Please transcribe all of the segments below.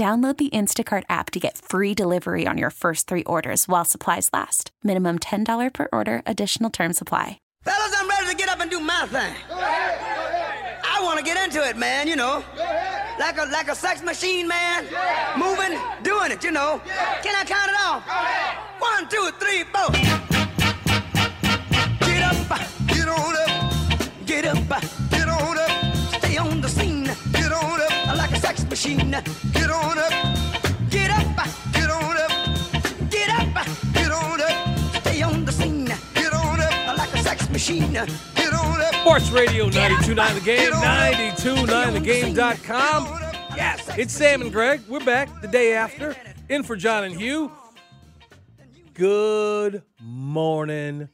Download the Instacart app to get free delivery on your first three orders while supplies last. Minimum $10 per order, additional term supply. Fellas, I'm ready to get up and do my thing. I want to get into it, man, you know. Like a like a sex machine, man. Moving, doing it, you know. Can I count it off? One, two, three, four. Get up, Sports Radio 92.9 The Game, 92.9thegame.com. Yes, it's Sam and Greg. We're back the day after. In for John and Hugh. Good morning,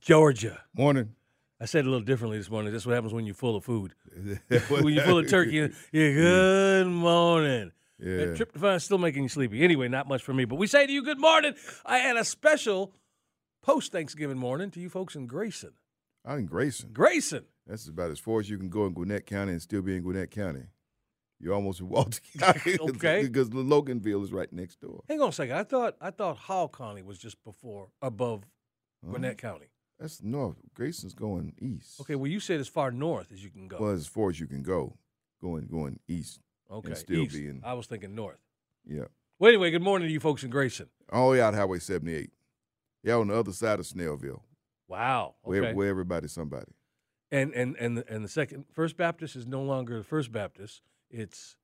Georgia. Morning. I said it a little differently this morning. That's what happens when you're full of food. when you're full of turkey, yeah, good morning. Yeah. That tryptophan is still making you sleepy. Anyway, not much for me, but we say to you, good morning. I had a special post Thanksgiving morning to you folks in Grayson. I'm in Grayson. Grayson. That's about as far as you can go in Gwinnett County and still be in Gwinnett County. You're almost in Walton County. Okay. because Loganville is right next door. Hang on a second. I thought I thought Hall County was just before above Gwinnett County. That's north. Grayson's going east. Okay, well you said as far north as you can go. Well, as far as you can go, going going east. okay, and still east. be in. I was thinking north. Yeah. Well, anyway, good morning to you folks in Grayson. All the way out Highway 78. Yeah, on the other side of Snellville, Wow. Okay. where where everybody's somebody. and and and the, and the second First Baptist is no longer the First Baptist. It's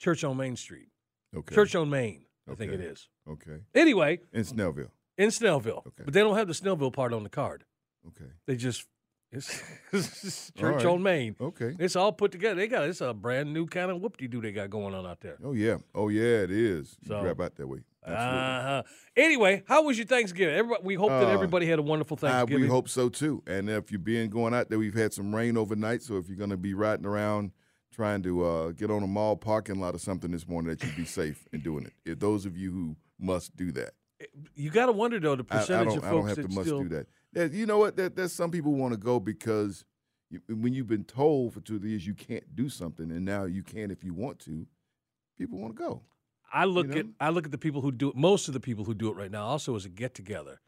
Church on Main Street. Okay. Church on Main, I think it is. Okay. Anyway, In Snellville. in Snellville, Okay. but they don't have the Snellville part on the card. Okay. They just it's, it's Church right. on Main. Okay. It's all put together. They got it's a brand new kind of whoop de doo they got going on out there. Oh yeah. Oh yeah, it is. You So- grab out that way. Uh-huh. Anyway, how was your Thanksgiving? Everybody, we hope that Uh, everybody had a wonderful Uh, Thanksgiving. we hope so too. And if you're being going out there, we've had some rain overnight. So if you're going to be riding around trying to uh, get on a mall parking lot or something this morning, that you'd be safe in doing it. If those of you who must do that, You got to wonder though the I, I percentage don't. of I folks don't have that to must still do that. You know what? There, there's some people want to go because you, when you've been told for two years you can't do something, and now you can if you want to. People want to go. I look know? at I look at the people who do it. Most of the people who do it right now also as a get together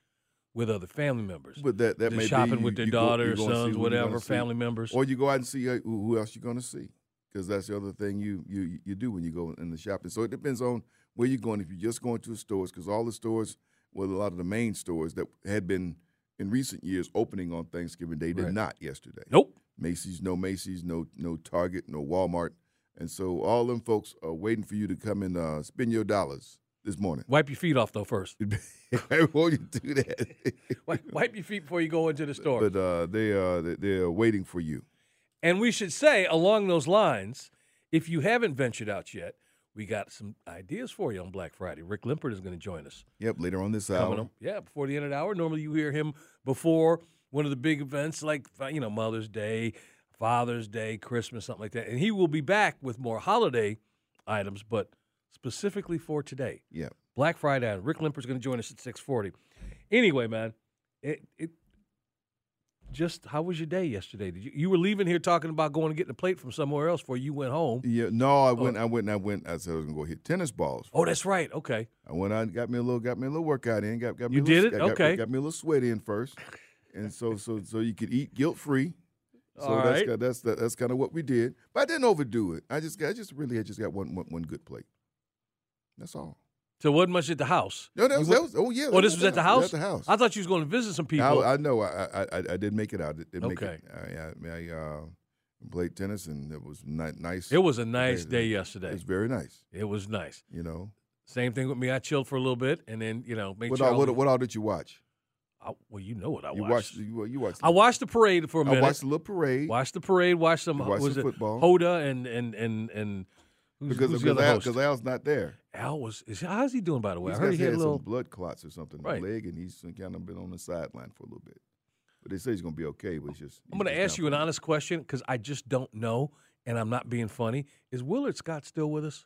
with other family members. But that that may shopping be, with you- their daughters, you're gonna see sons, whatever, family members. Or you go out and see uh, who who else you're going to see, because that's the other thing you you you do when you go in the shopping. So it depends on where you're going. If you're just going to the stores, because all the stores, well, a lot of the main stores that had been in recent years opening on Thanksgiving Day did Right. not yesterday. Nope. Macy's, no Macy's, no no Target, no Walmart, and so all them folks are waiting for you to come and uh, spend your dollars this morning. Wipe your feet off though first. Before you do that, wipe, wipe your feet before you go into the store. but uh, they uh, they- they're waiting for you. And we should say along those lines, if you haven't ventured out yet, we got some ideas for you on Black Friday. Rick Limpert is going to join us. Yep, later on this coming hour. up. Yeah, before the end of the hour. Normally you hear him before one of the big events like you know Mother's Day, Father's Day, Christmas, something like that. And he will be back with more holiday items, but specifically for today, Yeah. Black Friday. And Rick Limpert's going to join us at six forty. Anyway, man, it it just how was your day yesterday? Did you you were leaving here talking about going to get the plate from somewhere else before you went home? Yeah, no, I went, uh, I went, I went. I said I was gonna go hit tennis balls. Oh, that's right. Okay. I went out, and got me a little, got me a little workout in. Got, got me. You a little, did it? Got, got- Okay. Got, me a little sweat in first, and so, so, so you could eat guilt free. So All that's right. that's that, that's kind of what we did. But I didn't overdo it. I just, I just really, I just got one, one, one good plate. That's all. So it wasn't much at the house. No, that was, that was oh yeah. Oh, this was was at the house. At the house. I thought you was going to visit some people. I, I know. I, I I I did make it out. It did make Okay. it. I, I, I uh, played tennis, and it was ni- nice. it was a nice It- day yesterday. It was very nice. It was nice. You know. Same thing with me. I chilled for a little bit, and then you know, make What sure. All, what, what all did you watch? I- well, you know what I you watched. watched. You, you watched. I watched the parade for a minute. I watched the little parade Watched the parade. Watched some. You uh, watched was some it football. Hoda and and and and who's, because who's because Al, because Al's not there. Al was. Is, how's he doing by the way? He's I heard he had a little. some blood clots or something in Right. the leg, and he's kind of been on the sideline for a little bit. But they say he's going to be okay. But it's just. I'm going to ask you an honest question because I just don't know, and I'm not being funny. Is Willard Scott still with us?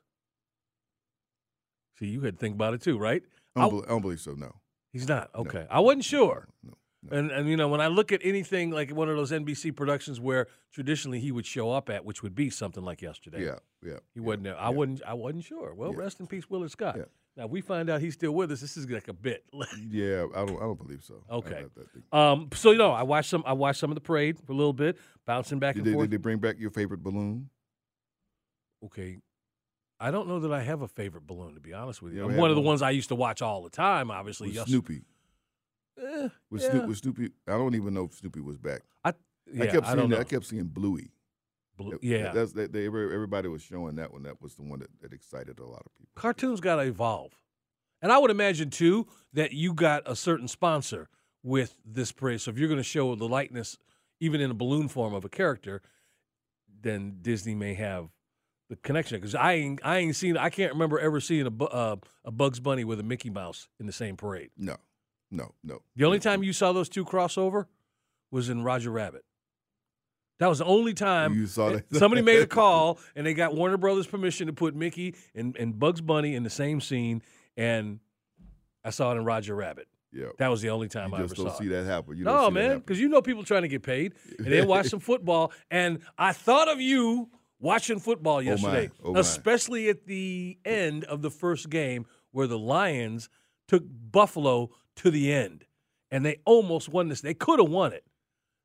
See, you had to think about it too, right? I don't, I don't believe so. No. He's not. No. Okay. I wasn't sure. No. no. And and you know when I look at anything like one of those NBC productions where traditionally he would show up at, which would be something like yesterday. Yeah. Yeah. He yeah, wasn't there. I yeah. wasn't. I wasn't sure. Well, Yeah. rest in peace, Willard Scott. Now if we find out he's still with us. This is like a bit. Yeah, I don't. I don't believe so. Okay. I- I think- um. So you know, I watched some. I watched some of the parade for a little bit, bouncing back Did and they, forth. did they bring back your favorite balloon? Okay. I don't know that I have a favorite balloon, to be honest with you. I'm one of the one? ones I used to watch all the time, obviously. With Yes- Snoopy. Eh, With, yeah. Snoop, with Snoopy, I don't even know if Snoopy was back. I, yeah, I kept I seeing. know. I kept seeing Bluey. Blue- That- yeah. that's that. They, everybody was showing that one. That was the one that, that excited a lot of people. Cartoons got to evolve. And I would imagine, too, that you got a certain sponsor with this parade. So if you're going to show the likeness, even in a balloon form of a character, then Disney may have the connection. Because I ain't, I ain't seen, I can't remember ever seeing a, uh, a Bugs Bunny with a Mickey Mouse in the same parade. No, no, no. The only No. time you saw those two crossover was in Roger Rabbit. That was the only time You saw that. somebody made a call and they got Warner Brothers permission to put Mickey and, and Bugs Bunny in the same scene, and I saw it in Roger Rabbit. Yeah. That was the only time You I just ever don't saw see it. that happen. You no, man, because you know people trying to get paid and they watch some football. And I thought of you watching football oh, yesterday, Oh, my. especially at the end of the first game where the Lions took Buffalo to the end, and they almost won this. They could have won it.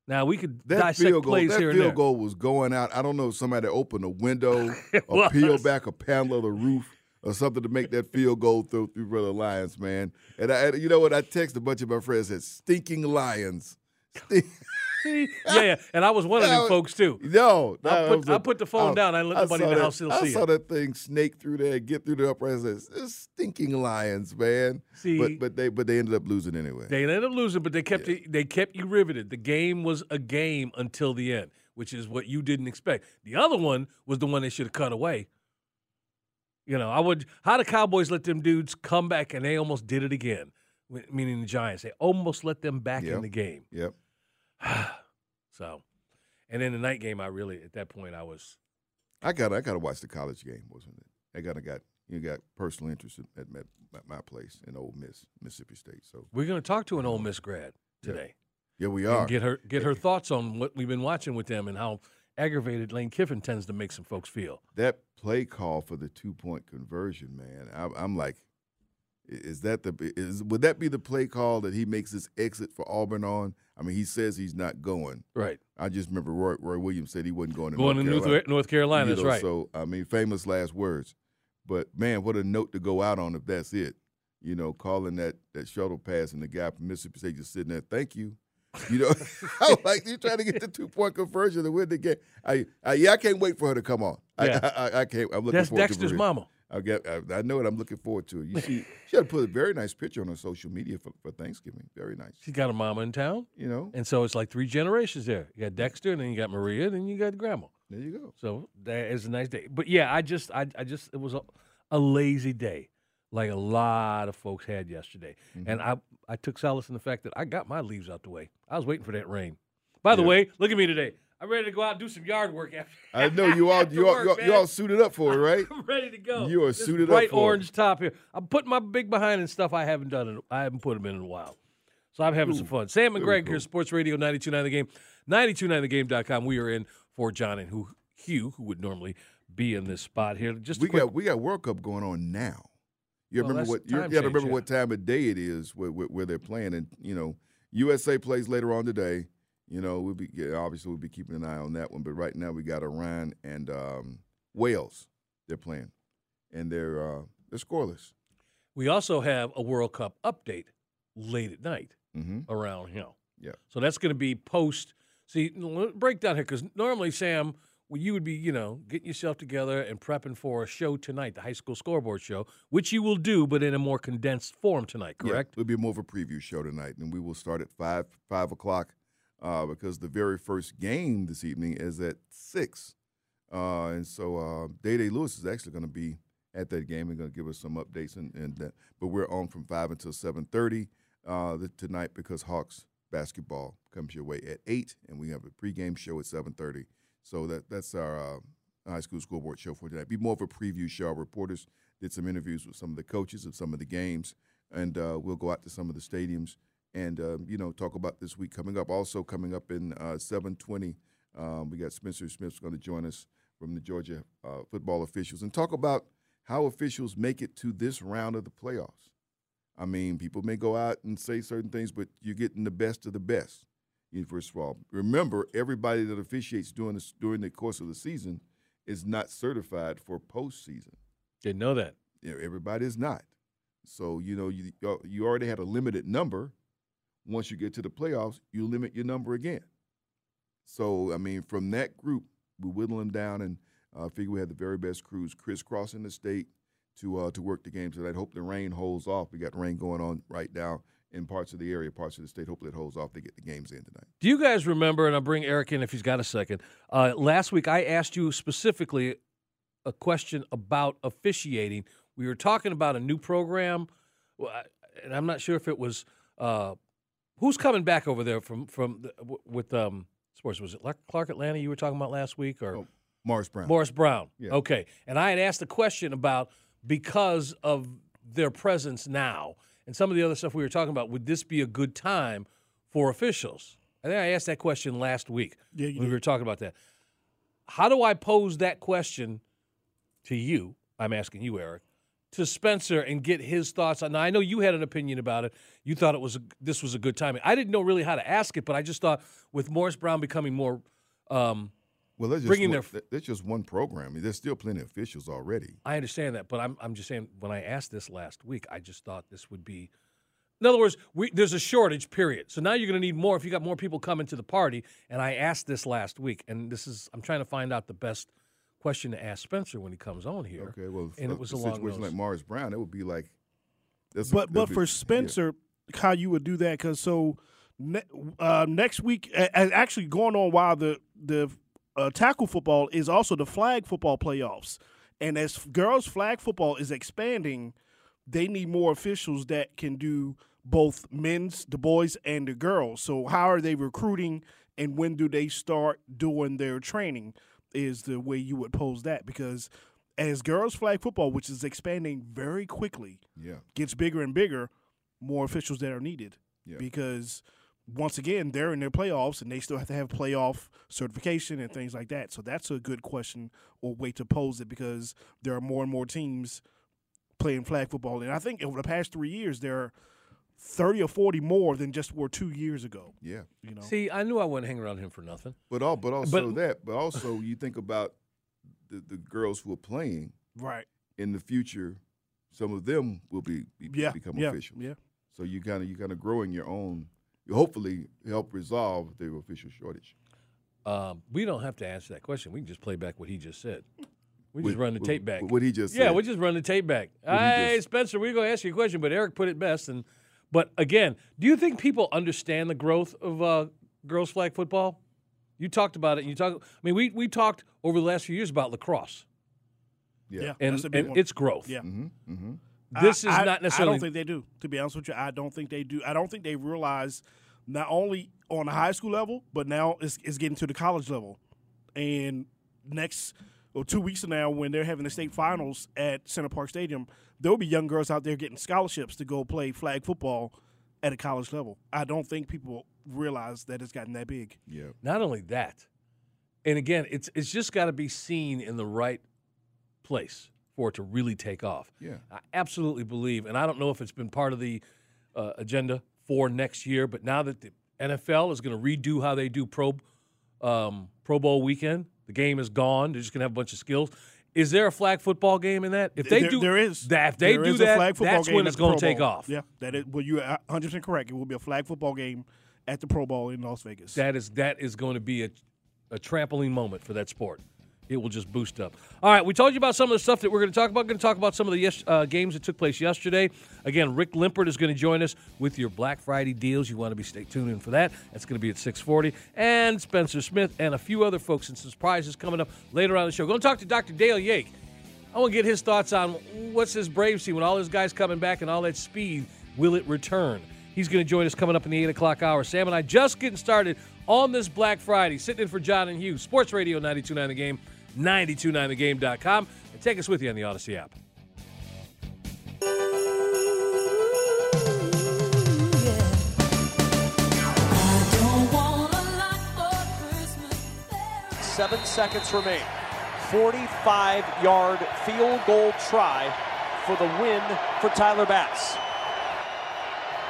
Now we could That dissect field goal, plays that here field and there. goal was going out. I don't know if somebody opened a window or peeled back a panel of the roof or something to make that field goal through through the Lions, man. And I, you know what? I texted a bunch of my friends said, "Stinking Lions." Stink- See? yeah, yeah, and I was one of them folks too. No, I put- put the phone oh, down. I let nobody in the that- house still I see saw it. that thing snake through there, and get through the upright. I said, "It's stinking lions, man." See- but but they but they ended up losing anyway. They ended up losing, but they kept you, they kept you riveted. The game was a game until the end, which is what you didn't expect. The other one was the one they should have cut away. You know, I would. How the Cowboys let them dudes come back, and they almost did it again. Meaning the Giants, they almost let them back in the game. yep. So, and then the night game, I really at that point I was I got I got to watch the college game, wasn't it? I got to got you got personal interest at, at, my place in Ole Miss, Mississippi State. So we're going to talk to an Ole Miss grad today. yeah, we and are. get her get her thoughts on what we've been watching with them and how aggravated Lane Kiffin tends to make some folks feel. that play call for the two point conversion, man. I, I'm like, is that the is would that be the play call that he makes his exit for Auburn on? I mean, he says he's not going. Right. I just remember Roy, Roy Williams said he wasn't going to Going North to North, Carolina. North Carolina, that's know, right. So I mean, famous last words. But man, what a note to go out on if that's it. You know, calling that that shuttle pass and the guy from Mississippi State just sitting there, thank you. You know, I was like you're trying to get the two point conversion to win the game. I, I yeah, I can't wait for her to come on. Yeah. I, I, I can't. I'm looking That's forward Dexter's to it. mama. I get. I, I know it. I'm looking forward to. You see, she had to put a very nice picture on her social media for, for Thanksgiving. Very nice. She's got a mama in town, You know, and so it's like three generations there. You got Dexter, and then you got Maria, and then you got Grandma. there you go. So that is a nice day. But yeah, I just, I, I just, it was a, a lazy day, like a lot of folks had yesterday, Mm-hmm. and I, I took solace in the fact that I got my leaves out the way. I was waiting for that rain. By the Yeah. way, look at me today. I'm ready to go out and do some yard work after. I know you all you all, work, you all, you all suited up for it, right? I'm ready to go. You are This suited up bright for it. orange top here. I'm putting my big behind and stuff I haven't done. In, I haven't put them in in a while. So I'm having some fun. Sam very McGregor cool. here, Sports Radio 929 The Game, 929thegame.com. We are in for John and who, Hugh, who would normally be in this spot here. Just we quick, got we got World Cup going on now. You Well, remember what you, got to remember yeah. what time of day it is where, where, where they're playing, and you know USA plays later on today. You know we'll be yeah, obviously we'll be keeping an eye on that one, but right now we got Iran and um, Wales. They're playing, and they're uh, they're scoreless. We also have a World Cup update late at night Mm-hmm. around here. Yeah. So that's going to be post. See, break down here because normally, Sam, well, you would be, you know, getting yourself together and prepping for a show tonight, the high school scoreboard show, which you will do, but in a more condensed form tonight, Yeah, correct? it'll be more of a preview show tonight, and we will start at five five o'clock uh, because the very first game this evening is at six, uh, and so uh, Day Day Lewis is actually going to be at that game and going to give us some updates and, and that. But we're on from five until seven thirty uh, tonight because Hawks basketball comes your way at eight, and we have a pregame show at seven thirty. So that that's our uh, high school school board show for tonight. Be more of a preview show. Our reporters did some interviews with some of the coaches of some of the games, and uh, we'll go out to some of the stadiums and um, you know talk about this week coming up. Also coming up in uh, seven twenty, um, we got Spencer Smith's going to join us from the Georgia uh, football officials and talk about how officials make it to this round of the playoffs. I mean, people may go out and say certain things, but you're getting the best of the best. You- First of all, remember everybody that officiates during the, during the course of the season is not certified for postseason. Didn't know that. You know, everybody is not. So you know you you already had a limited number. Once you get to the playoffs, you limit your number again. So I mean, from that group, we whittle them down and uh, figure we had the very best crews crisscrossing the state to uh, to work the game tonight. Hope the rain holds off. We got rain going on right now in parts of the area, parts of the state. Hopefully it holds off. They get the games in tonight. Do you guys remember, and I'll bring Eric in if he's got a second. Uh, last week, I asked you specifically a question about officiating. We were talking about a new program, and I'm not sure if it was uh, who's coming back over there from from the, with um, sports. Was it Clark- Atlanta you were talking about last week, or Oh, Morris Brown. Morris Brown? Yeah. Okay, and I had asked a question about because of their presence now and some of the other stuff we were talking about. Would this be a good time for officials? I think I asked that question last week Yeah, you when we were talking about that. How do I pose that question to you? I'm asking you, Eric, to Spencer and get his thoughts on. Now, I know you had an opinion about it. You thought it was a, this was a good timing. I didn't know really how to ask it, but I just thought with Morris Brown becoming more. Um, Well, that's just bringing one, their- that's just one program. There's still plenty of officials already. I understand that, but I'm I'm just saying when I asked this last week, I just thought this would be. In other words, we, there's a shortage. Period. So now you're going to need more if you got more people coming to the party. And I asked this last week, and this is I'm trying to find out the best question to ask Spencer when he comes on here. Okay, well, and a, it was a situation those. like Morris Brown, it would be like. That's But but that'd for be- Spencer, how you would do that? Because so ne- uh, next week, a- a- actually going on while the the uh, tackle football is also the flag football playoffs, and as girls flag football is expanding, they need more officials that can do both men's, the boys, and the girls. So how are they recruiting, and when do they start doing their training? Is the way you would pose that because as girls flag football, which is expanding very quickly, Yeah. gets bigger and bigger, more officials that are needed. Yeah. Because once again, they're in their playoffs and they still have to have playoff certification and things like that. So that's a good question or way to pose it because there are more and more teams playing flag football. And I think over the past three years, there are 30 or 40 more than just were two years ago. Yeah. You know, See, I knew I wouldn't hang around him for nothing. But all, but also But- that, but also you think about the, the girls who are playing right? in the future. Some of them will be, be Yeah, become yeah, officials. yeah. So you kind of you kind of growing your own. You hopefully help resolve the official shortage. Um, we don't have to answer that question. We can just play back what he just said. We What- just run the what- tape back. what he just yeah, said. we just run the tape back. What he Hey, just- Spencer, we're going to ask you a question, but Eric put it best. And but again, do you think people understand the growth of uh, girls flag football? You talked about it. And you talk. I mean, we we talked over the last few years about lacrosse Yeah. Yeah, and, that's a big and its growth. Yeah. Mm-hmm. Mm-hmm. This I- is not necessarily. I don't think they do. To be honest with you, I don't think they do. I don't think they realize not only on the high school level, but now it's, it's getting to the college level. And next or two weeks from now, when they're having the state finals at Center Parc Stadium, there will be young girls out there getting scholarships to go play flag football at a college level. I don't think people realize that it's gotten that big. Yeah. Not only that, and again, it's it's just got to be seen in the right place for it to really take off. Yeah. I absolutely believe, and I don't know if it's been part of the uh, agenda for next year, but now that the NFL is going to redo how they do Pro um, Pro Bowl weekend, the game is gone. They're just going to have a bunch of skills. Is there a flag football game in that? If they there, do, there is. that, if they There do that, flag football that's game when it's going to take off. Yeah, that is. Well, you're 100 percent correct. It will be a flag football game at the Pro Bowl in Las Vegas. That is that is going to be a, a trampoline moment for that sport. It will just boost up. All right, we told you about some of the stuff that we're going to talk about. We're going to talk about some of the yes, uh, games that took place yesterday. Again, Rick Limpert is going to join us with your Black Friday deals. You want to be stay tuned in for that. That's going to be at 6:40. And Spencer Smith and a few other folks and some surprises coming up later on the show. Going to talk to Dr. Dale Yake. I want to get his thoughts on what's this Braves team with all his guys coming back and all that speed. Will it return? He's going to join us coming up in the 8 o'clock hour. Sam and I just getting started on this Black Friday, sitting in for John and Hugh. Sports Radio 929 The Game, 929thegame.com. And take us with you on the Audacy app. Seven seconds remain. 45 yard field goal try for the win for Tyler Bass.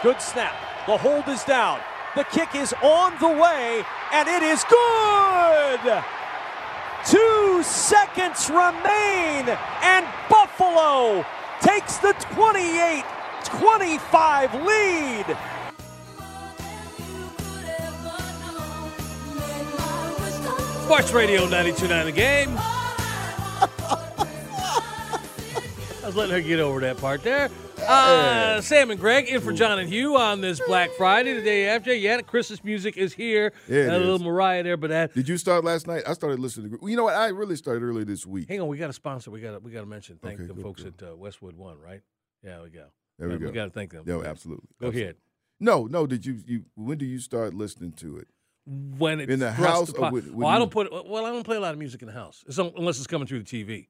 Good snap. The hold is down. The kick is on the way, and it is good! Two seconds remain, and Buffalo takes the 28 25 lead. Sports Radio 929 The Game. I was letting her get over that part there. Uh, Sam and Greg in for John and Hugh on this Black Friday, the day after. Yeah, Christmas music is here. Yeah, it a little is. Mariah there, but that. Did you start last night? I started listening to. You know what? I really started early this week. Hang on, we got a sponsor. We got to we got to mention. Thank Okay, the folks good. at uh, Westwood One, right? Yeah, we go. There we Uh, go. We got to thank them. No, absolutely. Go Absolutely. ahead. No, no. Did you? You when do you start listening to it? When it's In the house upon- with- when well, I don't put. Well, I don't play a lot of music in the house, It's unless it's coming through the TV.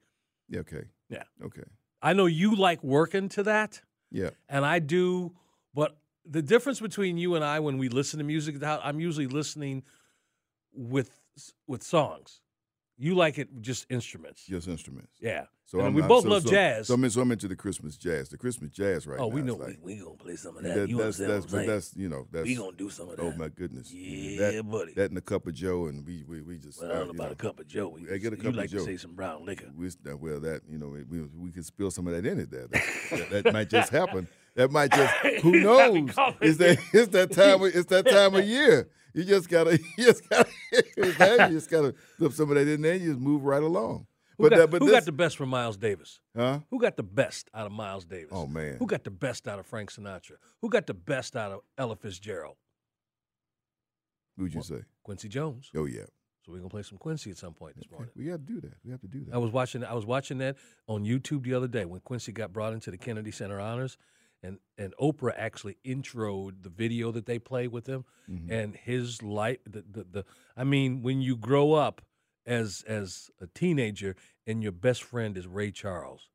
Yeah. Okay. Yeah. Okay. I know you like working to that. Yeah. and I do. But the difference between you and I when we listen to music, I'm usually listening with with songs. You like it just instruments. Just instruments. Yeah. So we both so- love so- jaz. So I'm, in- so I'm into the Christmas jazz. The Christmas jazz right oh, now. we know like- we, we gonna play some of that. that- you that's that's that's you know that's we gonna do some of that. Oh my goodness. Yeah, that, buddy. That and a cup of Joe, and we we, we just. Well, I don't uh, know you about a cup of Joe. We- I get a you cup like of to Joe. say some brown liquor. We, uh, well, that you know, we, we, we could spill some of that in it. There, that, that, that might just happen. That might just. Who You knows? It's that. It's that time. Of, it's that time of year. You just gotta. You just gotta. you just gotta slip some of that in there. You just move right along. Who, but got, that, but who this, got the best from Miles Davis? Huh? Who got the best out of Miles Davis? Oh man. Who got the best out of Frank Sinatra? Who got the best out of Ella Fitzgerald? Who'd you say? Quincy Jones. Oh yeah. So we're gonna play some Quincy at some point this morning. We got to do that. We have to do that. I was watching. I was watching that on YouTube the other day when Quincy got brought into the Kennedy Center Honors, and and Oprah actually introed the video that they played with him, Mhm. and his life. The, the the I mean, when you grow up as as a teenager and your best friend is Ray Charles,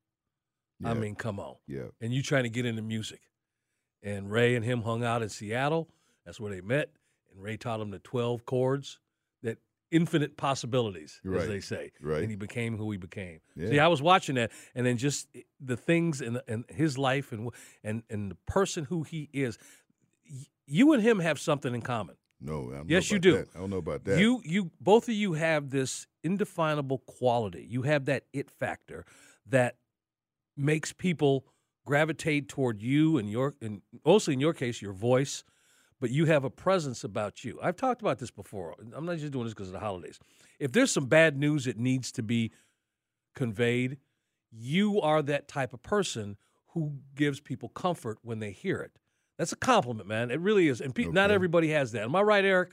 I mean, come on, Yeah. and you trying to get into music, and Ray and him hung out in Seattle. That's where they met, and Ray taught him the twelve chords that infinite possibilities, as they say. Right. And he became who he became. Yeah. See, I was watching that, and then just eh, the things in, in his life and and and the person who he is. You and him have something in common. No, I don't Yes, you do. that. I don't know about that. You you both of you have this indefinable quality. You have that it factor that makes people gravitate toward you and your and mostly in your case your voice, but you have a presence about you. I've talked about this before. I'm not just doing this because of the holidays. If there's some bad news that needs to be conveyed, you are that type of person who gives people comfort when they hear it. That's a compliment, man. It really is. And pe- not everybody has that. Am I right, Eric?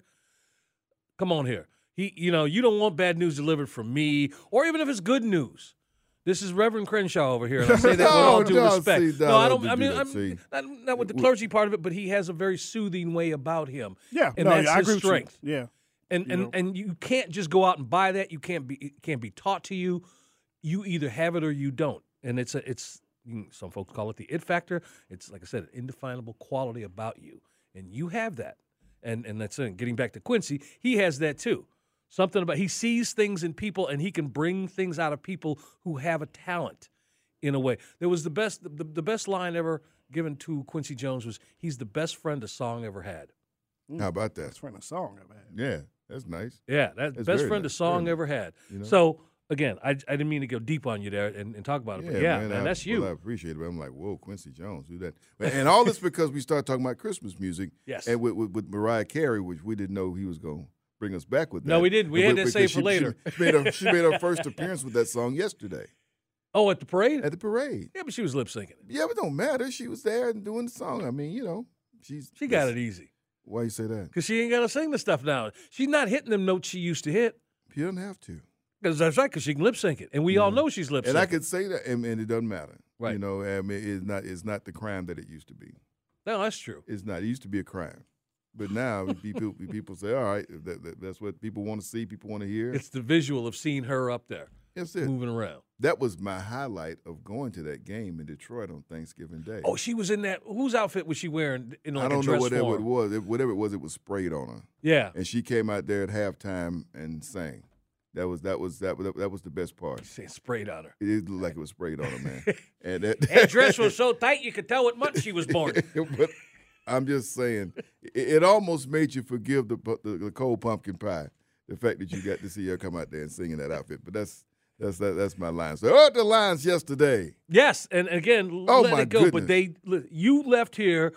Come on here. He, you know, you don't want bad news delivered from me, or even if it's good news. This is Reverend Crenshaw over here, and I say that with all due no, respect. see, no, no, I don't. I do mean, I'm, not, not with the clergy part of it, but he has a very soothing way about him. Yeah, and no, that's I his agree with you. strength. Yeah. and You and know. and you can't just go out and buy that. You can't be it can't be taught to you. You either have it or you don't, and it's a it's some folks call it the it factor. It's like I said, an indefinable quality about you, and you have that. And and that's it. Getting back to Quincy, he has that too. Something about he sees things in people, and he can bring things out of people who have a talent. In a way, there was the best the, the best line ever given to Quincy Jones was he's the best friend a song ever had. Mm. How about that? That's from a song I've had. Yeah, that's nice. Yeah, that's That's best friend nice, a song very ever had. You know? So again, I, I didn't mean to go deep on you there and, and talk about it, but yeah, man, I, that's you. Well, I appreciate it. But I'm like, whoa, Quincy Jones, do that. And all this because we started talking about Christmas music. Yes. And with, with, with Mariah Carey, which we didn't know he was going to bring us back with that. No, we didn't. We And had that saved for she- later. She made, her, she made her first appearance with that song yesterday oh, at the parade? at the parade. yeah, but she was lip syncing. Yeah, but don't matter. She was there and doing the song. I mean, you know, she's She got it easy Why you say that? because she ain't got to sing the stuff now. She's not hitting them notes she used to hit. She doesn't have to. Because that's right, because she can lip sync it, and we all know she's lip syncing. And I could say that, and, and it doesn't matter. Right. You know, I mean, it's not it's not the crime that it used to be. no, that's true. It's not. It used to be a crime, but now people people say, all right, that, that, that's what people want to see, people want to hear. It's the visual of seeing her up there That's it. moving around. That was my highlight of going to that game in Detroit on Thanksgiving Day. Oh, she was in that. Whose outfit was she wearing? In like I a don't know dress whatever form? it was. It, whatever it was, it was sprayed on her, Yeah, and she came out there at halftime and sang. That was that was that that was the best part. She sprayed on her. It looked like it was sprayed on her, man. and that, That dress was so tight you could tell what month she was born. but I'm just saying, it, it almost made you forgive the, the the cold pumpkin pie. The fact that you got to see her come out there and sing in that outfit. But that's that's that, that's my line. So I heard the lines yesterday. Yes, and again, Oh, let it go. But they, you left here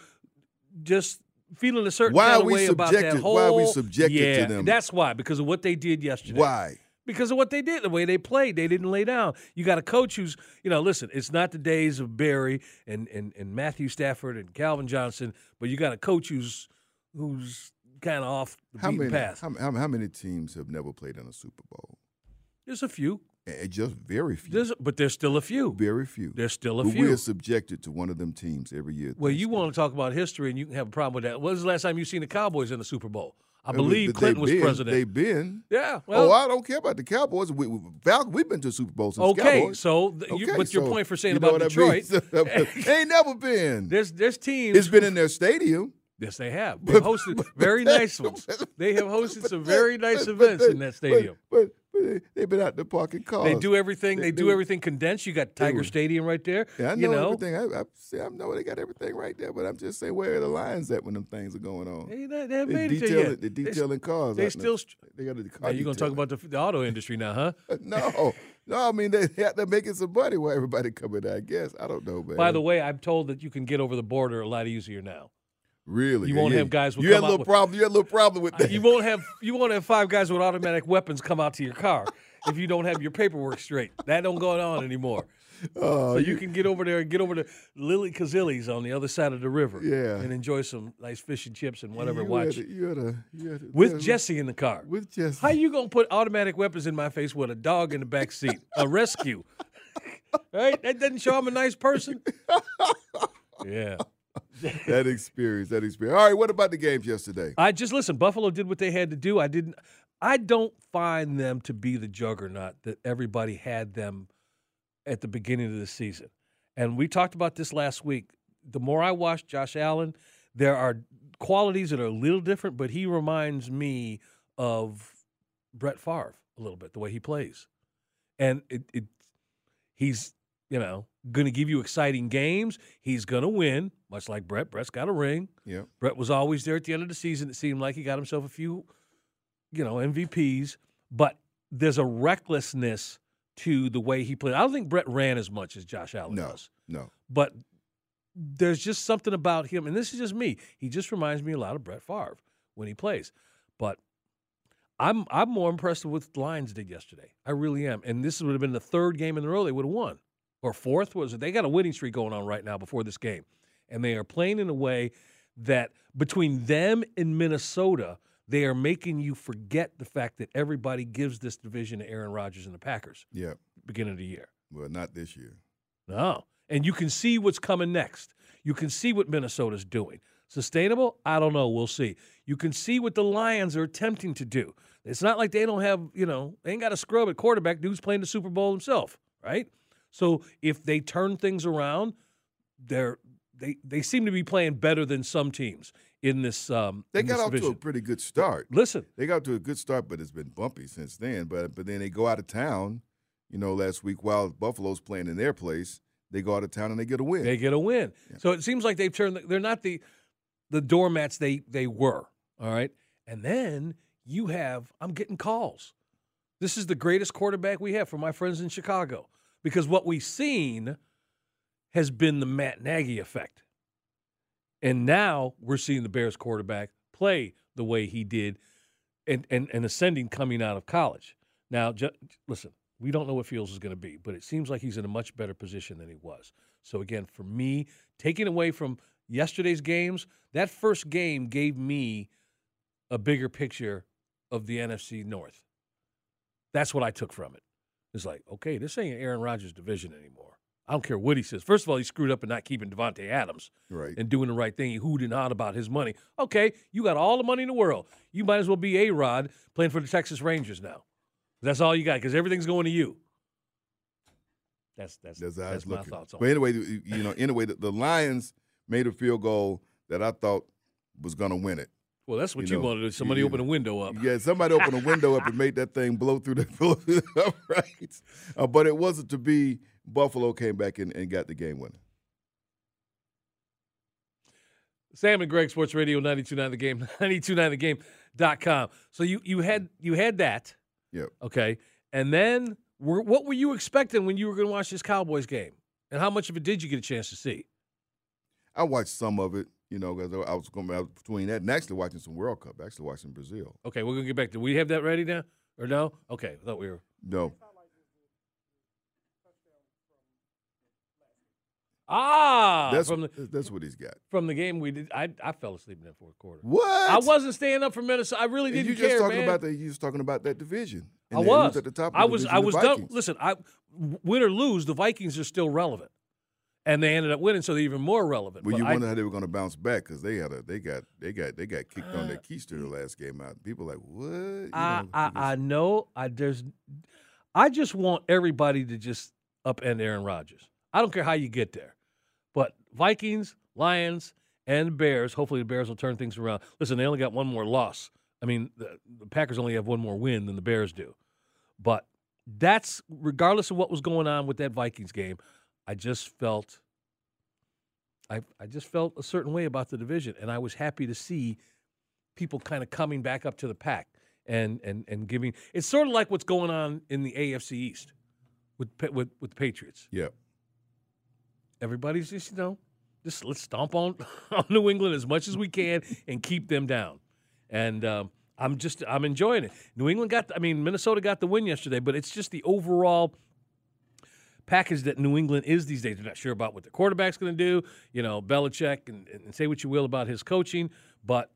just feeling a certain Why kind of way about that subjected- whole. why are we subjected to them? That's why, because of what they did yesterday. Why? Because of what they did, the way they played, they didn't lay down. You got a coach who's, you know, listen, it's not the days of Barry and and, and Matthew Stafford and Calvin Johnson, but you got a coach who's who's kind of off the How beaten many path. how, how, how many teams have never played in a Super Bowl? There's a few, Eh, just very few. there's, but there's still a few. very few. There's still a But few. We are subjected to one of them teams every year. Well, you want to talk about history, and you can have a problem with that. When was the last time you seen the Cowboys in the Super Bowl? I believe but Clinton was been- president. They've been. yeah. Oh, well, oh, I don't care about the Cowboys. We, we, Falcon, we've been to Super Bowl since okay. Cowboys. So, th- you, Okay, but your point for saying you about what I mean? Detroit, ain't never been. there's there's teams. It's been in their stadium. yes, they have. They've hosted very nice ones. They have hosted But some very nice but- but events in that stadium. But, but, but they, they've been out there parking cars. They do everything. They, They do do. everything condensed. You got Tiger Stadium right there. Yeah, I know, you know, everything. I, I, see, I know they got everything right there, but I'm just saying, where are the lines at when them things are going on? They, they, they haven't made it detail yet. it- they They- detailing cars. They the- still. They got the car. Now, you're going to talk about the, the auto industry now, huh? no, no. I mean, they they're making some money while everybody coming. I guess I don't know, man. By the way, I'm told that you can get over the border a lot easier now. Really, you won't yeah. have guys You had a little with- problem. You had a little problem with that. You won't have you won't have five guys with automatic weapons come out to your car if you don't have your paperwork straight. That don't go on anymore. Oh, so you, can get over there and get over to Lily Kazilli's on the other side of the river. Yeah. And enjoy some nice fish and chips and whatever. You watch Had a, you had a, you had a, with yeah, Jesse in the car. With Jesse. How you gonna put automatic weapons in my face with a dog in the back seat? A rescue. right? That doesn't show I'm a nice person. Yeah. that experience. That experience. All right. What about the games yesterday? I just listen. Buffalo did what they had to do. I didn't. I don't find them to be the juggernaut that everybody had them at the beginning of the season. And we talked about this last week. The more I watch Josh Allen, there are qualities that are a little different, but he reminds me of Brett Favre a little bit, the way he plays. And it, it he's, you know, going to give you exciting games. He's going to win, much like Brett. Brett's got a ring. Yeah. Brett was always there at the end of the season. It seemed like he got himself a few, you know, MVPs. But there's a recklessness to the way he played. I don't think Brett ran as much as Josh Allen No. does. No. But there's just something about him, and this is just me. He just reminds me a lot of Brett Favre when he plays. But I'm I'm more impressed with what the Lions did yesterday. I really am. And this would have been the third game in a row they would have won. Or fourth was it? They got a winning streak going on right now before this game. And they are playing in a way that between them and Minnesota, they are making you forget the fact that everybody gives this division to Aaron Rodgers and the Packers Yeah. beginning of the year. Well, not this year. No. And you can see what's coming next. You can see what Minnesota's doing. Sustainable? I don't know. We'll see. You can see what the Lions are attempting to do. It's not like they don't have, you know, they ain't got a scrub at quarterback. Dude's playing the Super Bowl himself, right? So if they turn things around, they're they they seem to be playing better than some teams in this. Um, They in got this off to a pretty good start. Listen, They got to a good start, but it's been bumpy since then. But but then they go out of town, you know, last week while Buffalo's playing in their place. They go out of town and they get a win. They get a win. So it seems like they've turned. They're not the the doormats they they were. All right, and then you have. I'm getting calls. This is the greatest quarterback we have for my friends in Chicago because what we've seen has been the Matt Nagy effect. And now we're seeing the Bears quarterback play the way he did and, and, and ascending coming out of college. Now, ju- listen, we don't know what Fields is going to be, but it seems like he's in a much better position than he was. So, again, for me, taking away from yesterday's games, that first game gave me a bigger picture of the NFC North. That's what I took from it. It's like, okay, this ain't Aaron Rodgers' division anymore. I don't care what he says. First of all, he screwed up in not keeping Davante Adams Right. and doing the right thing. He hooed and hawed about his money. Okay, you got all the money in the world. You might as well be A Rod playing for the Texas Rangers now. That's all you got because everything's going to you. That's that's That's that's, my looking. thoughts on But anyway, you you know, anyway, the, the Lions made a field goal that I thought was going to win it. Well, that's what you you, know, wanted. to do. Somebody you- open a window up. Yeah, somebody open a window up and made that thing blow through the right. Uh, but it wasn't to be. Buffalo came back and, and got the game winner. Sam and Greg Sports Radio 929 the game 929thegame.com. So you you had you had that. Yep. Okay. And then were, what were you expecting when you were going to watch this Cowboys game? And how much of it did you get a chance to see? I watched some of it, you know, because I was going between that and actually watching some World Cup, actually watching Brazil. Okay, we're going to get back to we have that ready now or no? Okay, I thought we were No, Ah, that's from the that's what he's got. from the game we did I I fell asleep in that fourth quarter. What? I wasn't staying up for Minnesota. I really didn't you just care, talking man. about that. You was talking about that division. I And then was at the top. Of I was. I was done. Listen, I win or lose, the Vikings are still relevant, and they ended up winning, so they're even more relevant. Well, But you I- wonder how they were going to bounce back because they had a they got they got they got kicked on their keister the last game out. People like what? You I, know, I, I know. I there's. I just want everybody to just upend Aaron Rodgers. I don't care how you get there, but Vikings, Lions, and Bears. Hopefully, the Bears will turn things around. Listen, they only got one more loss. I mean, the, the Packers only have one more win than the Bears do, but that's regardless of what was going on with that Vikings game. I just felt. I I just felt a certain way about the division, and I was happy to see people kind of coming back up to the pack and and and giving. It's sort of like what's going on in the AFC East with with with the Patriots. yeah. Everybody's just you know just let's stomp on on New England as much as we can and keep them down. And um, I'm just I'm enjoying it. New England got I mean Minnesota got the win yesterday, but it's just the overall package that New England is these days. They're not sure about what the quarterback's going to do. You know, Belichick, and, and say what you will about his coaching, but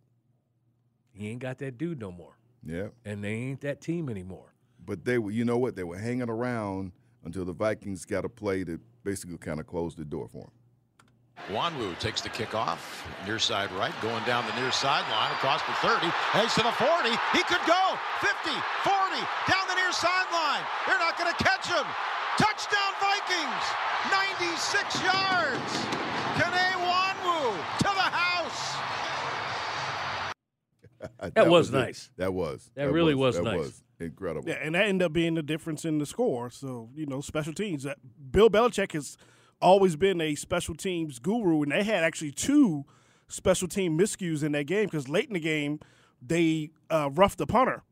he ain't got that dude no more, Yeah, and they ain't that team anymore. but they were. You know what? They were hanging around until the Vikings got a play that basically kind of closed the door for them. Nwangwu takes the kickoff, near side right, going down the near sideline, across the 30, heads to the 40. He could go 50, 40, down the near sideline. They're not going to catch him. Touchdown Vikings, 96 yards. Kene Nwangwu to the house. that, was it. nice. That was. That really was that nice. Was incredible. Yeah, and that ended up being the difference in the score. So you know, special teams. That Bill Belichick has always been a special teams guru, and they had actually two special team miscues in that game because late in the game they uh, roughed the punter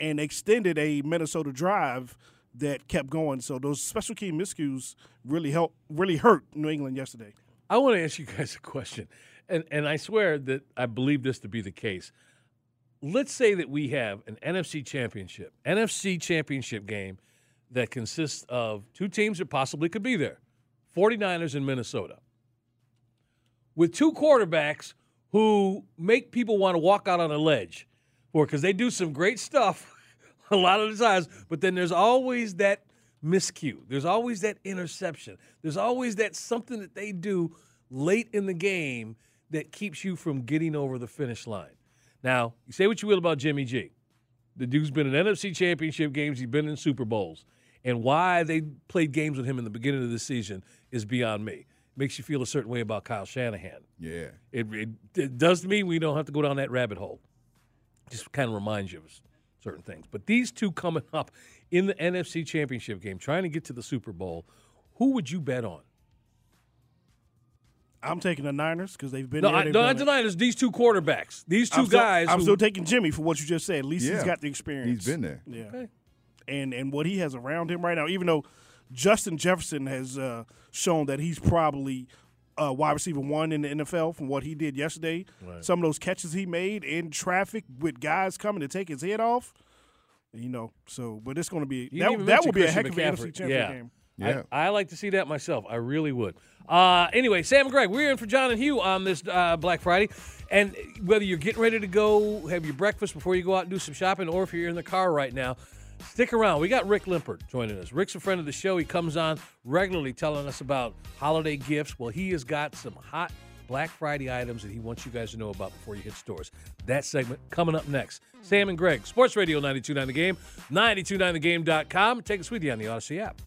and extended a Minnesota drive that kept going. So those special team miscues really helped, really hurt New England yesterday. I want to ask you guys a question, and and I swear that I believe this to be the case. Let's say that we have an NFC championship, NFC championship game that consists of two teams that possibly could be there 49ers and Minnesota, with two quarterbacks who make people want to walk out on a ledge for because they do some great stuff a lot of the times, but then there's always that miscue. There's always that interception. There's always that something that they do late in the game that keeps you from getting over the finish line. Now, you say what you will about Jimmy G. The dude's been in NFC championship games, he's been in Super Bowls. And why they played games with him in the beginning of the season is beyond me. Makes you feel a certain way about Kyle Shanahan. Yeah. It, it, it does to me. We don't have to go down that rabbit hole. Just kind of reminds you of certain things. But these two coming up in the NFC Championship game, trying to get to the Super Bowl, who would you bet on? I'm taking the Niners because they've been No, there. I, they've no not it. denying these two quarterbacks. These 2 I'm still- guys. I'm who, still taking Jimmy for what you just said. At least Yeah. he's got the experience. He's been there. Yeah. Okay. and and what he has around him right now. Even though Justin Jefferson has uh, shown that he's probably uh, wide receiver one in the NFL from what he did yesterday. Right. Some of those catches he made in traffic with guys coming to take his head off. You know, so but it's going to be You that, didn't that will mention be a Christian heck of an McCaffrey. NFC championship yeah. game. Yeah. I, I like to see that myself. I really would. Uh, anyway, Sam and Greg, we're in for John and Hugh on this uh, Black Friday. And whether you're getting ready to go have your breakfast before you go out and do some shopping, or if you're in the car right now, stick around. We got Rick Limpert joining us. Rick's a friend of the show. He comes on regularly telling us about holiday gifts. Well, he has got some hot Black Friday items that he wants you guys to know about before you hit stores. That segment coming up next. Sam and Greg, Sports Radio 929 The Game, 929thegame.com. Take us with you on the Audacy app.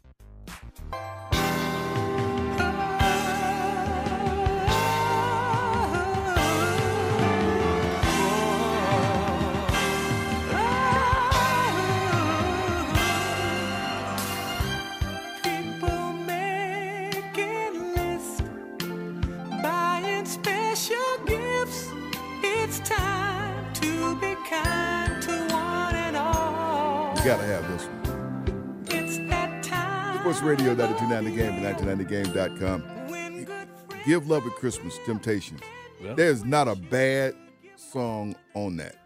Gotta have this one. It's that time. Sports Radio 929 The Game and 929thegame.com. Give Love at Christmas, Temptations. Yeah. There's not a bad song on that.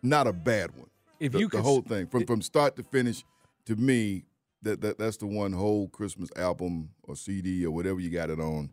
Not a bad one. If the, you the could s- whole thing from from start to finish, to me, that, that that's the one whole Christmas album or CD or whatever you got it on.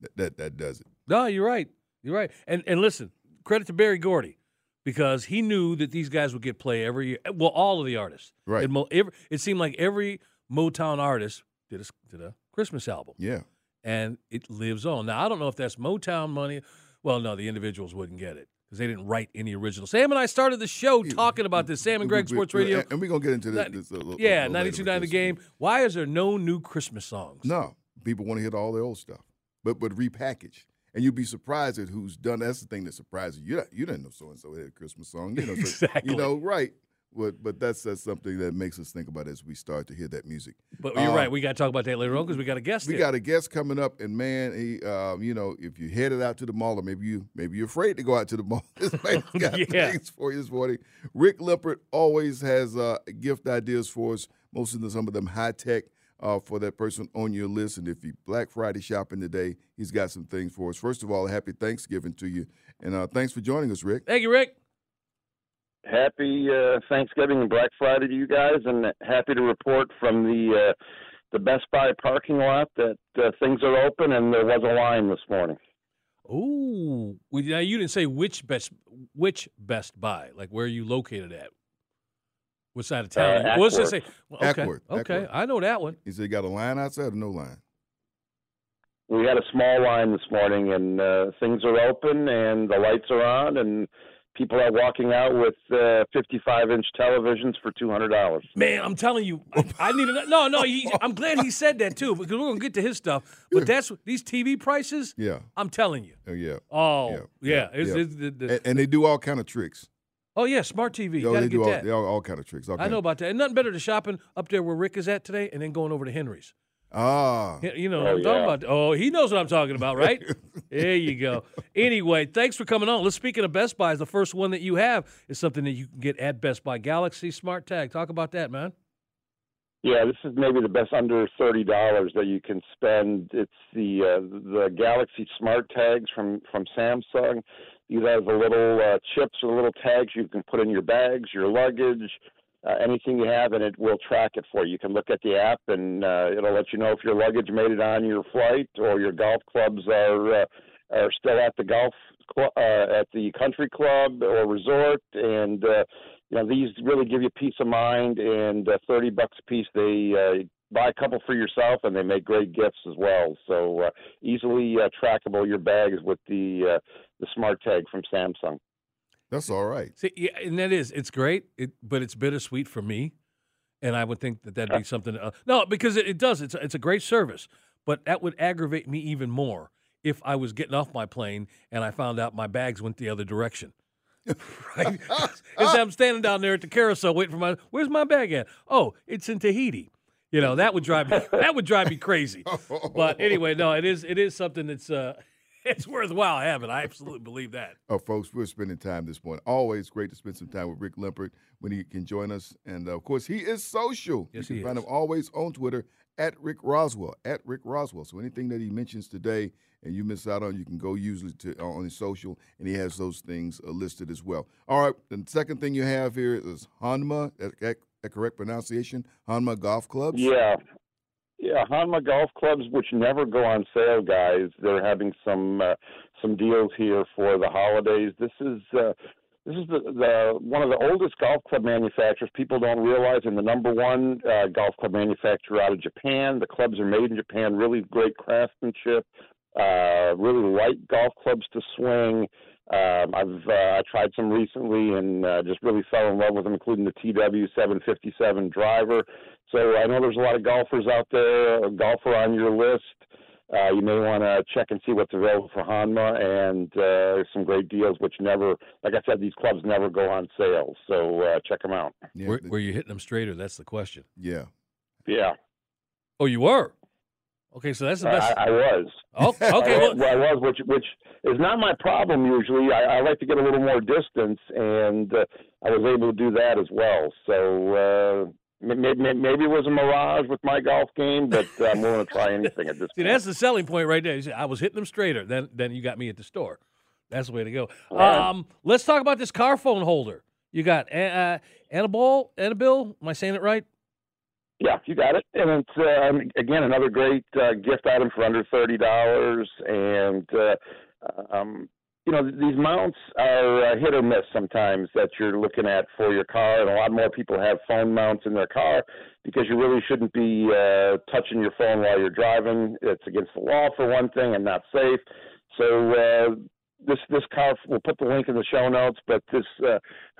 That that, that does it. No, you're right. You're right. And and listen, credit to Berry Gordy because he knew that these guys would get play every year. Well, all of the artists. Right. It, mo- every, it seemed like every Motown artist did a, did a Christmas album. Yeah. And it lives on. Now, I don't know if that's Motown money. Well, no, the individuals wouldn't get it because they didn't write any original. Sam and I started the show talking about this. Sam and Greg Sports Radio. and we're gonna get into this. This a little, yeah, a little later 92.9 the game. Why is there no new Christmas songs? No, people want to hear all the old stuff, but but repackaged. And you'd be surprised at who's done. That's the thing that surprises you. You, didn't know so and so had a Christmas song. You know, so, Exactly. You know, right? But but that's that's something that makes us think about as we start to hear that music. But you're Uh, right. We got to talk about that later on because we got a guest We here. got a guest coming up, and man, he, um, you know, if you headed out to the mall, or maybe you maybe you're afraid to go out to the mall, this man's got Yeah. things for you this morning. Rick Limpert always has uh, gift ideas for us. Most of them, some of them high tech uh, for that person on your list. And if you Black Friday shopping today, he's got some things for us. First of all, happy Thanksgiving to you, and uh, thanks for joining us, Rick. Thank you, Rick. happy uh, Thanksgiving and Black Friday to you guys, and happy to report from the uh, the Best Buy parking lot that uh, things are open and there was a line this morning. Ooh, now you didn't say which best which Best Buy, like where are you located at? What side of town? Uh, What's it say? Well, okay, Ackworth, okay, Ackworth. I know that one. He said, "Got a line outside or no line?" We had a small line this morning, and uh, things are open and the lights are on, and people are walking out with uh, 55 inch televisions for $200. Man, I'm telling you, I, I need to. No, no, he, I'm glad he said that too because we're gonna get to his stuff. But that's these TV prices. Yeah. I'm telling you. Oh yeah. Oh, Yeah, yeah. yeah, It's, yeah. it's the, the, And, and they do all kind of tricks. Oh yeah, smart TV. You Oh, gotta they get do all, that. they all, all kind of tricks. All I know about that. And nothing better than shopping up there where Rick is at today, and then going over to Henry's. Ah. You- You know what Oh, I'm talking about. Oh, he knows what I'm talking about, right? there you go. Anyway, thanks for coming on. Let's speaking of Best Buy, the first one that you have is something that you can get at Best Buy Galaxy Smart Tag. Talk about that, man. Yeah, this is maybe the best under thirty dollars that you can spend. It's the uh, the Galaxy Smart Tags from from Samsung. These have the little uh, chips or little tags you can put in your bags, your luggage, uh, anything you have, and it will track it for you. You can look at the app, and uh, it'll let you know if your luggage made it on your flight or your golf clubs are uh, are still at the golf cl- uh, at the country club or resort, and uh, you know these really give you peace of mind and uh, 30 bucks a piece. They uh, buy a couple for yourself and they make great gifts as well. So uh, easily uh, trackable your bags with the uh, the smart tag from samsung That's all right. See, yeah, and that is it's great, it, but it's bittersweet for me. And I would think that that'd be something. Uh, no, because it, it does. It's a, it's a great service, but that would aggravate me even more if I was getting off my plane and I found out my bags went the other direction. right? As I'm standing down there at the carousel waiting for my, where's my bag at? Oh, it's in Tahiti. You know that would drive me. that would drive me crazy. But anyway, no, it is it is something that's uh, it's worthwhile having. I absolutely believe that. Oh, folks, we're spending time this morning. Always great to spend some time with Rick Limpert when he can join us. And uh, of course, he is social. Yes, you can he find is. him always on Twitter at Rick Roswell. At Rick Roswell. So anything that he mentions today and you miss out on, you can go usually to uh, on his social, and he has those things uh, listed as well. All right. The second thing you have here is Honma. That, that, that correct pronunciation? Honma Golf Clubs. Yeah. Yeah, Honma golf clubs, which never go on sale, guys. They're having some uh, some deals here for the holidays. This is uh, this is the, the one of the oldest golf club manufacturers. People don't realize, and the number one uh, golf club manufacturer out of Japan. The clubs are made in Japan. Really great craftsmanship. Uh, really light golf clubs to swing. Um, I've uh, I tried some recently and uh, just really fell in love with them, including the TW757 driver. So I know there's a lot of golfers out there, a golfer on your list. Uh, you may want to check and see what's available for Honma and uh, some great deals, which never, like I said, these clubs never go on sale. So uh, check them out. Yeah, Were, were you hitting them straighter? That's the question. yeah. Yeah, Oh, you were. Okay, so that's the I, best. I was. Oh, okay. I, Well, was- I was, which which is not my problem usually. I, I like to get a little more distance, and uh, I was able to do that as well. So uh, maybe, maybe it was a mirage with my golf game, but I'm willing to try anything at this point. See, point. that's the selling point right there. You see, I was hitting them straighter than than you got me at the store. That's the way to go. right. Um, let's talk about this car phone holder. You got uh, uh, Annabelle, Annabelle. Am I saying it right? Yeah, you got it. And it's um, again another great uh, gift item for under thirty dollars. And uh, um, you know these mounts are uh, hit or miss sometimes that you're looking at for your car, and a lot more people have phone mounts in their car because you really shouldn't be uh, touching your phone while you're driving. It's against the law for one thing, and not safe. So. Uh, this this car we'll put the link in the show notes but this uh,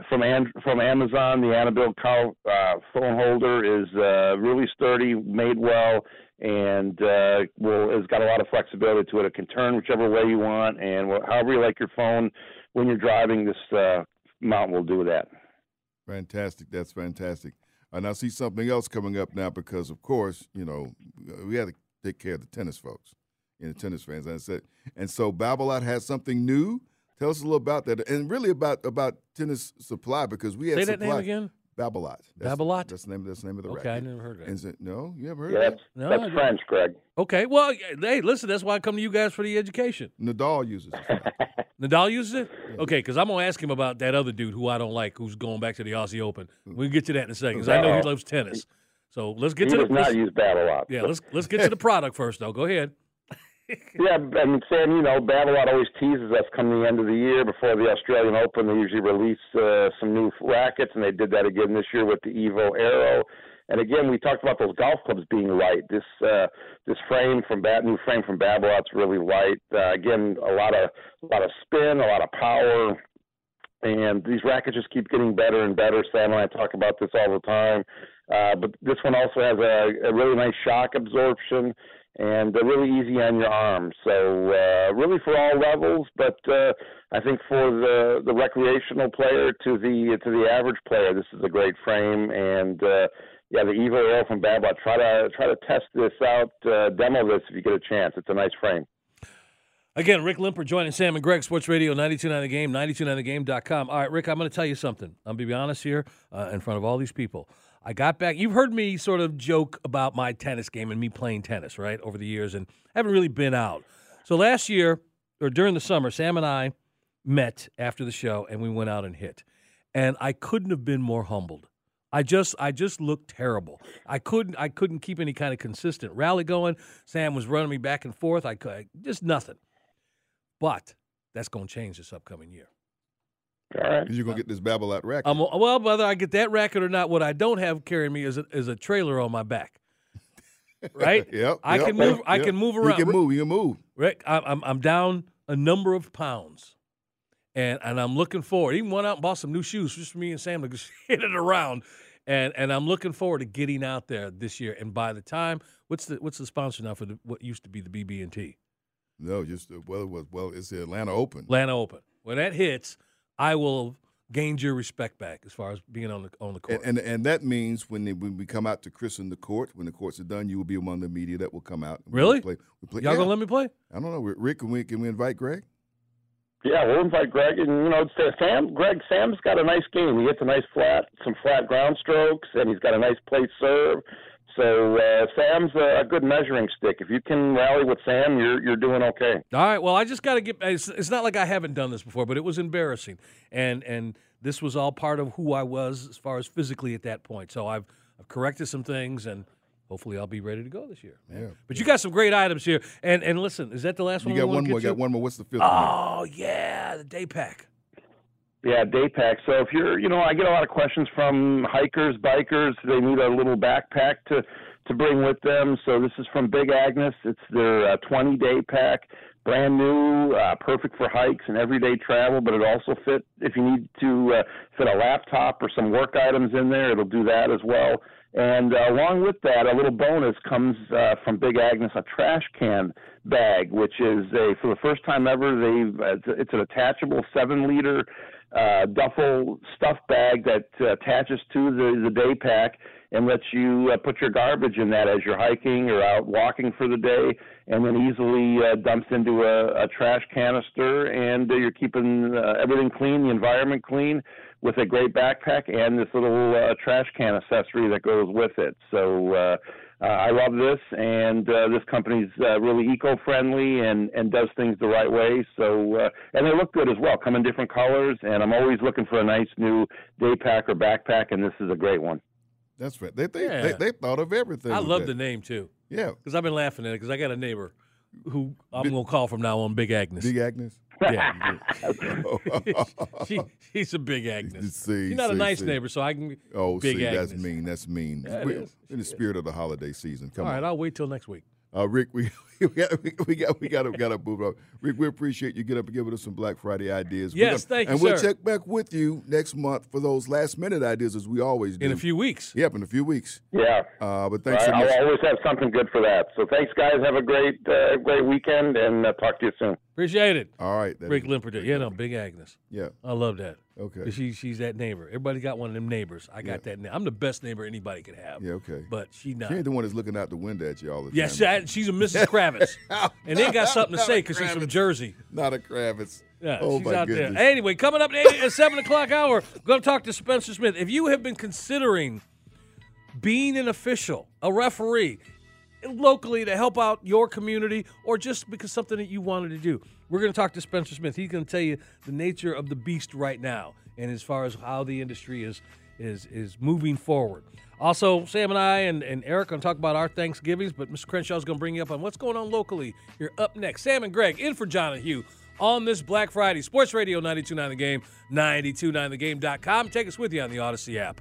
from An- from Amazon the Annabelle car uh, phone holder is uh, really sturdy made well and uh, will has got a lot of flexibility to it it can turn whichever way you want and however you like your phone when you're driving this uh, mount will do that Fantastic. That's fantastic. And I see something else coming up now because, of course, you know, we had to take care of the tennis folks and the tennis fans. And I said, and so Babolat has something new. Tell us a little about that, and really about about tennis supply because we had Say that name supply- again. Babolat. That's, Babolat? That's the name. That's the name of the racket Okay, I never heard of that. And so- no, you ever heard yeah of that's, No, that's. French Greg Okay. Well, hey, listen. That's why I come to you guys for the education. Nadal uses it. Nadal uses it. Okay, because I'm gonna ask him about that other dude who I don't like, who's going back to the Aussie Open. Hmm. We'll get to that in a second because I know he loves tennis. So let's get he to the does not use Babolat yeah. Let's let's get to the product first, though. Go ahead. Yeah, mean, Sam, you know, Babolat always teases us come the end of the year before the Australian Open. They usually release uh, some new rackets, and they did that again this year with the Evo Aero. And again, we talked about those golf clubs being light. This uh, this frame from Bat, new frame from Babolat's really light. Uh, again, a lot of a lot of spin, a lot of power, and these rackets just keep getting better and better. Sam and I talk about this all the time. Uh, but this one also has a, a really nice shock absorption and they're really easy on your arm. So uh, really for all levels, but uh, I think for the the recreational player to the to the average player, this is a great frame. And uh, yeah, the Evo Aero from Babot. Try to try to test this out, uh, demo this if you get a chance. It's a nice frame. Again, Rick Limpert joining Sam and Greg, Sports Radio 929 The Game, 929thegame.com. All right, Rick, I'm going to tell you something. I'm going to be honest here uh, in front of all these people. I got back. You've heard me sort of joke about my tennis game and me playing tennis, right, over the years, and haven't really been out. So last year, or during the summer, Sam and I met after the show, and we went out and hit. And I couldn't have been more humbled. I just I just looked terrible. I couldn't I couldn't keep any kind of consistent rally going. Sam was running me back and forth. I could just nothing. But that's going to change this upcoming year. All right. You're gonna get this Babolat racket. Um, well, whether I get that racket or not, what I don't have carrying me is a, is a trailer on my back. Right? Yep, I yep, can move. yep, I can move You around. can move. You can move. Rick, I'm I'm, I'm down a number of pounds, and and I'm looking forward. Even went out and bought some new shoes just for me and Sam to just hit it around, and and I'm looking forward to getting out there this year. And by the time, what's the what's the sponsor now for the, what used to be the BB and T? No, just uh, well, it was well. It's the Atlanta Open. Atlanta Open. When that hits, I will gained your respect back as far as being on the on the court. And, and and that means when they, when we come out to christen the court, when the courts are done, you will be among the media that will come out. and Really? Play, we play, Y'all yeah. gonna let me play? I don't know. Rick, can we can we invite Greg? Yeah, we'll invite Greg, and you know, uh, Sam. Greg, Sam's got a nice game. He hits a nice flat, some flat ground strokes, and he's got a nice plate serve. So uh, Sam's a, a good measuring stick. If you can rally with Sam, you're you're doing okay. All right. Well, I just got to get. It's, it's not like I haven't done this before, but it was embarrassing, and and this was all part of who I was as far as physically at that point. So I've I've corrected some things, and hopefully I'll be ready to go this year. man. Yeah. But you got some great items here, and and listen, is that the last You one? got one more. to? Got one more. What's the fifth? one? Oh yeah, the day pack. Yeah, day pack. So if you're, you know, I get a lot of questions from hikers, bikers. They need a little backpack to to bring with them. So this is from Big Agnes. It's their uh, 20 day pack, brand new, uh, perfect for hikes and everyday travel. But it also fit if you need to uh, fit a laptop or some work items in there. It'll do that as well. And uh, along with that, a little bonus comes uh, from Big Agnes, a trash can bag, which is a for the first time ever. They've it's, it's an attachable seven liter uh, duffel stuff bag that uh, attaches to the, the day pack and lets you uh, put your garbage in that as you're hiking or out walking for the day, and then easily uh, dumps into a, a trash canister, and uh, you're keeping uh, everything clean, the environment clean, with a great backpack and this little uh, trash can accessory that goes with it. So. Uh, uh, I love this, and uh, this company's uh, really eco-friendly and and does things the right way. So uh, and they look good as well. Come in different colors, and I'm always looking for a nice new day pack or backpack, and this is a great one. That's right. They they, Yeah. they, they thought of everything. I love that. the name too. Yeah. because I've been laughing at it because I got a neighbor who I'm gonna call from now on Big Agnes. Big Agnes. Yeah, she, she's a big Agnes. See, She's not a nice see. neighbor, so I can. Oh, big see, Agnes. that's mean. That's mean. Yeah, it We- is. In the spirit of the holiday season. Come All on. right, I'll wait till next week. Uh, Rick, we we got we got we got we got to, got to move on. Rick, we appreciate you get up and giving us some Black Friday ideas. Yes, gonna- thank you, And we'll sir. check back with you next month for those last minute ideas, as we always do. In a few weeks. Yep, in a few weeks. Yeah. Uh, but thanks I, so much. I'll always have something good for that. So thanks, guys. Have a great uh, great weekend, and uh, talk to you soon. Appreciate it. All right, Rick is- Limperton. Yeah, no, Big Agnes. Yeah. I love that. Okay. She, she's that neighbor. Everybody got one of them neighbors. I got that. Na- I'm the best neighbor anybody could have. Yeah, okay. But she not. She ain't the one that's looking out the window at you all the time. Yes, yeah, she's a Mrs. Kravitz. and they got something to say because she's from Jersey. Not a Kravitz. Yeah, oh she's my out goodness. there. Anyway, coming up at, at 7 o'clock hour, we're going to talk to Spencer Smith. If you have been considering being an official, a referee, locally to help out your community or just because something that you wanted to do, we're going to talk to Spencer Smith. He's going to tell you the nature of the beast right now and as far as how the industry is is is moving forward. Also, Sam and I and, and Eric are going to talk about our Thanksgivings, but Mr. Crenshaw is going to bring you up on what's going on locally You're up next. Sam and Greg in for John and Hugh on this Black Friday. Sports Radio 929 The Game, 929thegame.com. Take us with you on the Audacy app.